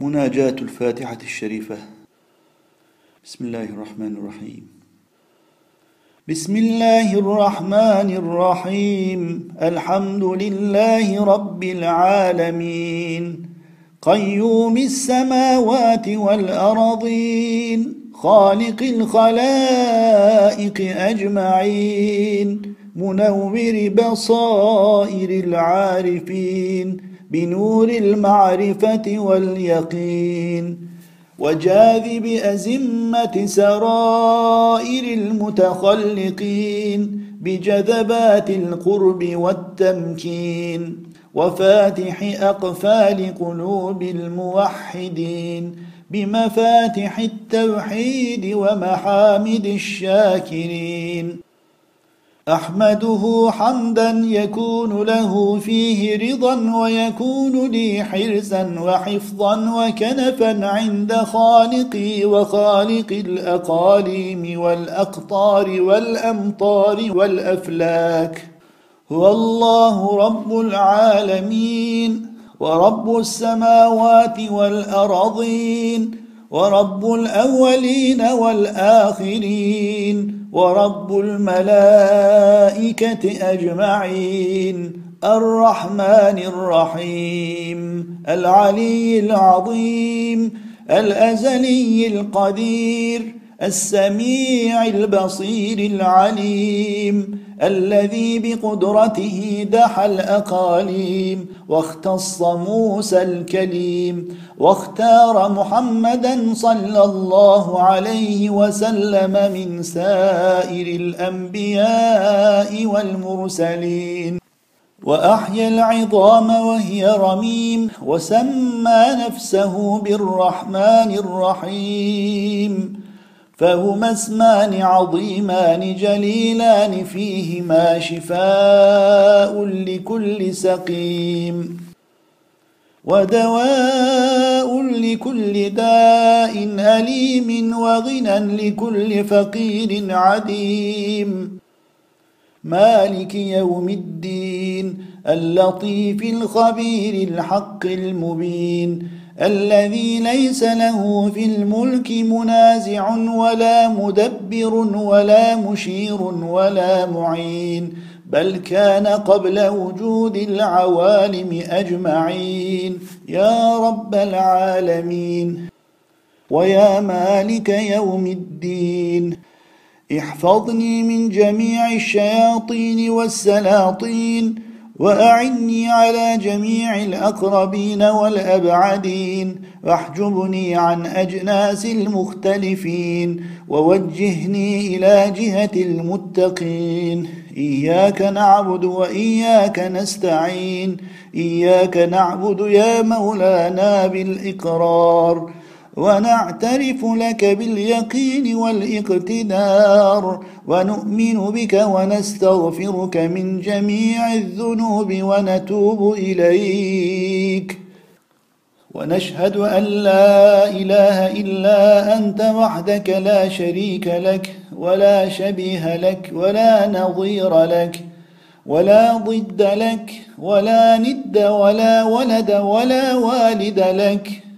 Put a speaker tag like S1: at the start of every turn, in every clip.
S1: مناجاة الفاتحة الشريفة. بسم الله الرحمن الرحيم. بسم الله الرحمن الرحيم. الحمد لله رب العالمين. قيوم السماوات والأرضين. خالق الخلائق أجمعين. منور بصائر العارفين. بنور المعرفة واليقين وجاذب أزمة سرائر المتخلقين بجذبات القرب والتمكين وفاتح أقفال قلوب الموحدين بمفاتح التوحيد ومحامد الشاكرين. أحمده حمدا يكون له فيه رضا ويكون لي حرزا وحفظا وكنفا عند خالقي وخالق الأقاليم والأقطار والأمطار والأفلاك. هو الله رب العالمين ورب السماوات والأرضين ورب الأولين والآخرين ورب الملائكة أجمعين الرحمن الرحيم العلي العظيم الأزلي القدير السميع البصير العليم الذي بقدرته دحى الأقاليم واختص موسى الكليم واختار محمدا صلى الله عليه وسلم من سائر الأنبياء والمرسلين وأحيا العظام وهي رميم وسمى نفسه بالرحمن الرحيم فهما اسمان عظيمان جليلان فيهما شفاء لكل سقيم ودواء لكل داء أليم وغنى لكل فقير عديم مالك يوم الدين اللطيف الخبير الحق المبين الذي ليس له في الملك منازع ولا مدبر ولا مشير ولا معين بل كان قبل وجود العوالم أجمعين. يا رب العالمين ويا مالك يوم الدين احفظني من جميع الشياطين والسلاطين. وأعني على جميع الأقربين والأبعدين. واحجبني عن أجناس المختلفين. ووجهني إلى جهة المتقين. إياك نعبد وإياك نستعين. إياك نعبد يا مولانا بالإقرار. ونعترف لك باليقين والاقتدار. ونؤمن بك ونستغفرك من جميع الذنوب ونتوب إليك. ونشهد أن لا إله إلا أنت وحدك لا شريك لك ولا شبيه لك ولا نظير لك ولا ضد لك ولا ند ولا ولد ولا والد لك.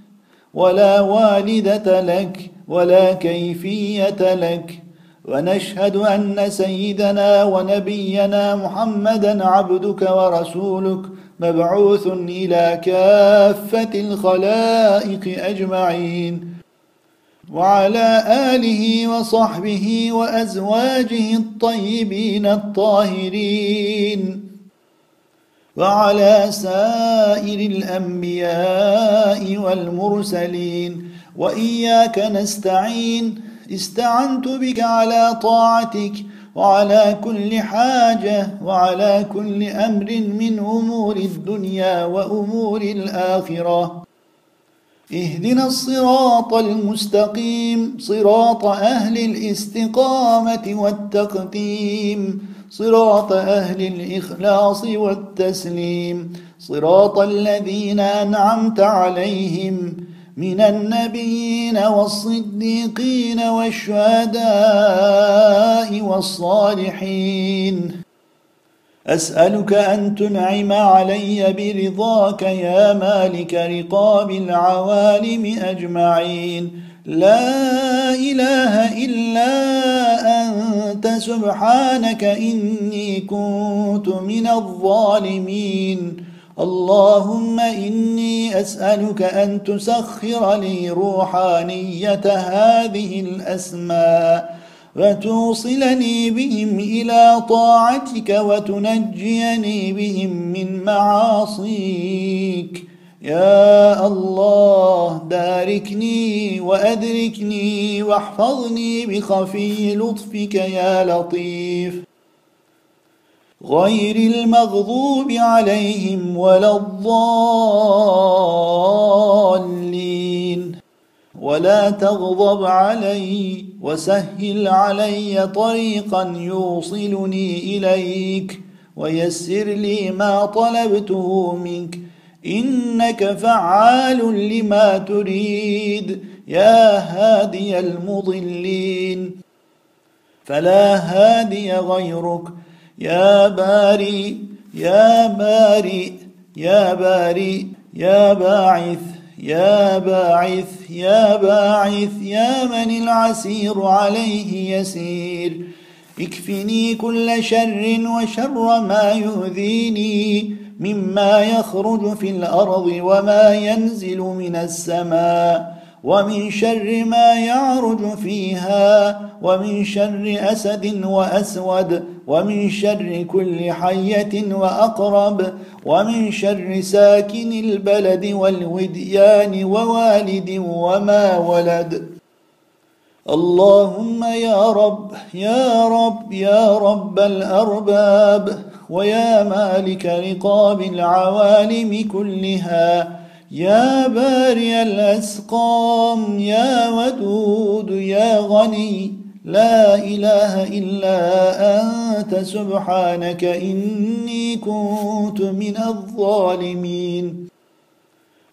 S1: ولا والدة لك ولا كيفية لك. ونشهد أن سيدنا ونبينا محمدا عبدك ورسولك مبعوث إلى كافة الخلائق أجمعين. وعلى آله وصحبه وأزواجه الطيبين الطاهرين. وعلى سائر الأنبياء والمرسلين وإياك نستعين. استعنت بك على طاعتك وعلى كل حاجة وعلى كل أمر من أمور الدنيا وأمور الآخرة. اهدنا الصراط المستقيم صراط أهل الاستقامة والتقديم. صراط أهل الإخلاص والتسليم. صراط الذين أنعمت عليهم من النبيين والصديقين والشهداء والصالحين. أسألك أن تنعم علي برضاك يا مالك رقاب العوالم أجمعين. لا إله إلا أنت سبحانك إني كنت من الظالمين. اللهم إني أسألك أن تسخر لي روحانية هذه الأسماء وتوصلني بهم إلى طاعتك وتنجيني بهم من معاصيك. يا الله داركني وأدركني واحفظني بخفي لطفك يا لطيف. غير المغضوب عليهم ولا الضالين. ولا تغضب علي وسهل علي طريقا يوصلني إليك. ويسر لي ما طلبته منك. إنك فعال لما تريد. يا هادي المضلين. فلا هادي غيرك. يا باري يا باري يا باري يا باعث يا باعث يا باعث يا من العسير عليه يسير. اكفني كل شر وشر ما يؤذيني. مما يخرج في الأرض وما ينزل من السماء. ومن شر ما يعرج فيها ومن شر أسد وأسود ومن شر كل حية وأقرب ومن شر ساكن البلد والوديان ووالد وما ولد. اللهم يا رب يا رب يا رب الأرباب ويا مالك رقاب العوالم كلها يا باري الأسقام يا ودود يا غني لا إله إلا أنت سبحانك إني كنت من الظالمين.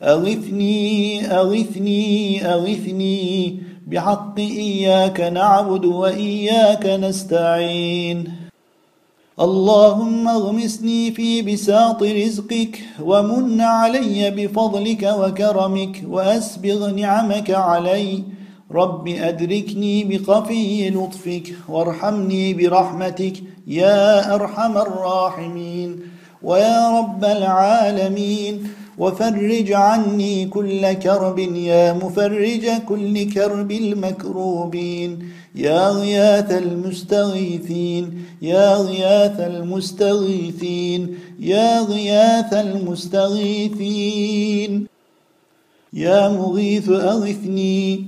S1: أغثني أغثني أغثني بحق إياك نعبد وإياك نستعين. اللهم اغمسني في بساط رزقك ومن علي بفضلك وكرمك وأسبغ نعمك علي. رب أدركني بخفي لطفك وارحمني برحمتك يا أرحم الراحمين ويا رب العالمين. وفرج عني كل كرب يا مفرج كل كرب المكروبين يا غياث المستغيثين يا غياث المستغيثين يا غياث المستغيثين يا مغيث أغثني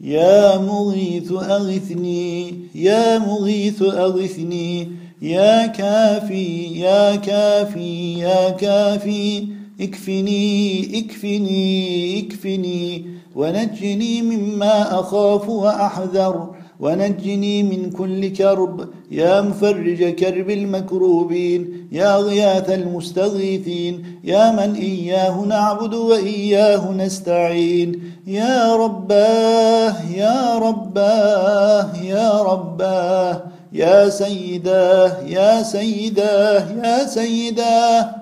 S1: يا مغيث أغثني يا مغيث أغثني يا كافي يا كافي يا كافي اكفني اكفني اكفني. ونجني مما أخاف وأحذر. ونجني من كل كرب. يا مفرج كرب المكروبين. يا غياث المستغيثين. يا من إياه نعبد وإياه نستعين. يا رباه يا رباه يا رباه. يا سيداه يا سيداه يا سيداه.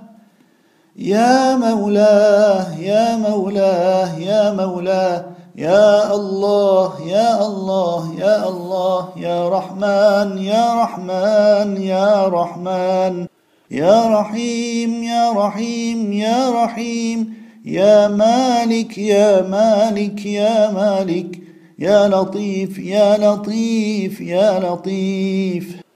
S1: يا مولاه يا مولاه يا مولاه يا الله يا الله يا الله يا رحمن يا رحمن يا رحمن يا رحيم يا رحيم يا رحيم يا مالك يا مالك يا مالك يا لطيف يا لطيف يا لطيف.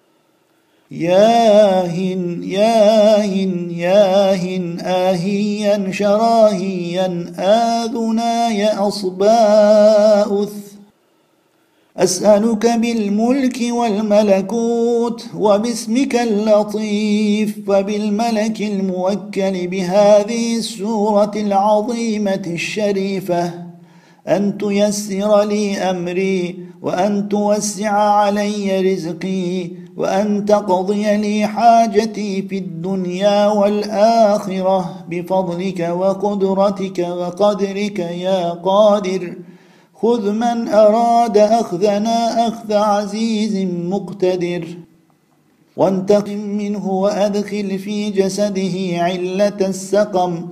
S1: ياهن ياهن ياهن آهيا شراهيا آذناي أصباؤث أسألك بالملك والملكوت وباسمك اللطيف وبالملك الموكل بهذه السورة العظيمة الشريفة. أن تيسر لي أمري وأن توسع علي رزقي وأن تقضي لي حاجتي في الدنيا والآخرة بفضلك وقدرتك وقدرك يا قادر. خذ من أراد أخذنا أخذ عزيز مقتدر. وانتقم منه وأدخل في جسده علة السقم.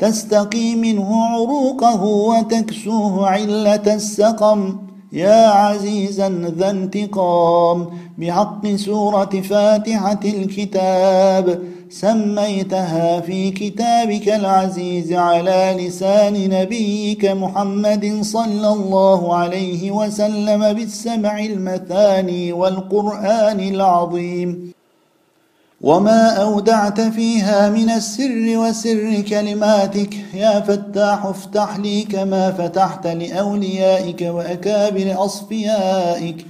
S1: تستقي منه عروقه وتكسوه علة السقم. يا عزيزا ذا انتقام. بحق سورة فاتحة الكتاب. سميتها في كتابك العزيز على لسان نبيك محمد صلى الله عليه وسلم بالسمع المثاني والقرآن العظيم. وما أودعت فيها من السر وسر كلماتك يا فتاح افتح لي كما فتحت لأوليائك وأكابر أصفيائك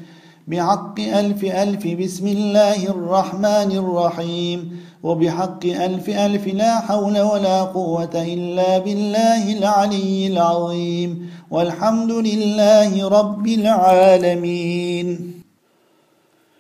S1: بحق ألف ألف بسم الله الرحمن الرحيم وبحق ألف ألف لا حول ولا قوة إلا بالله العلي العظيم والحمد لله رب العالمين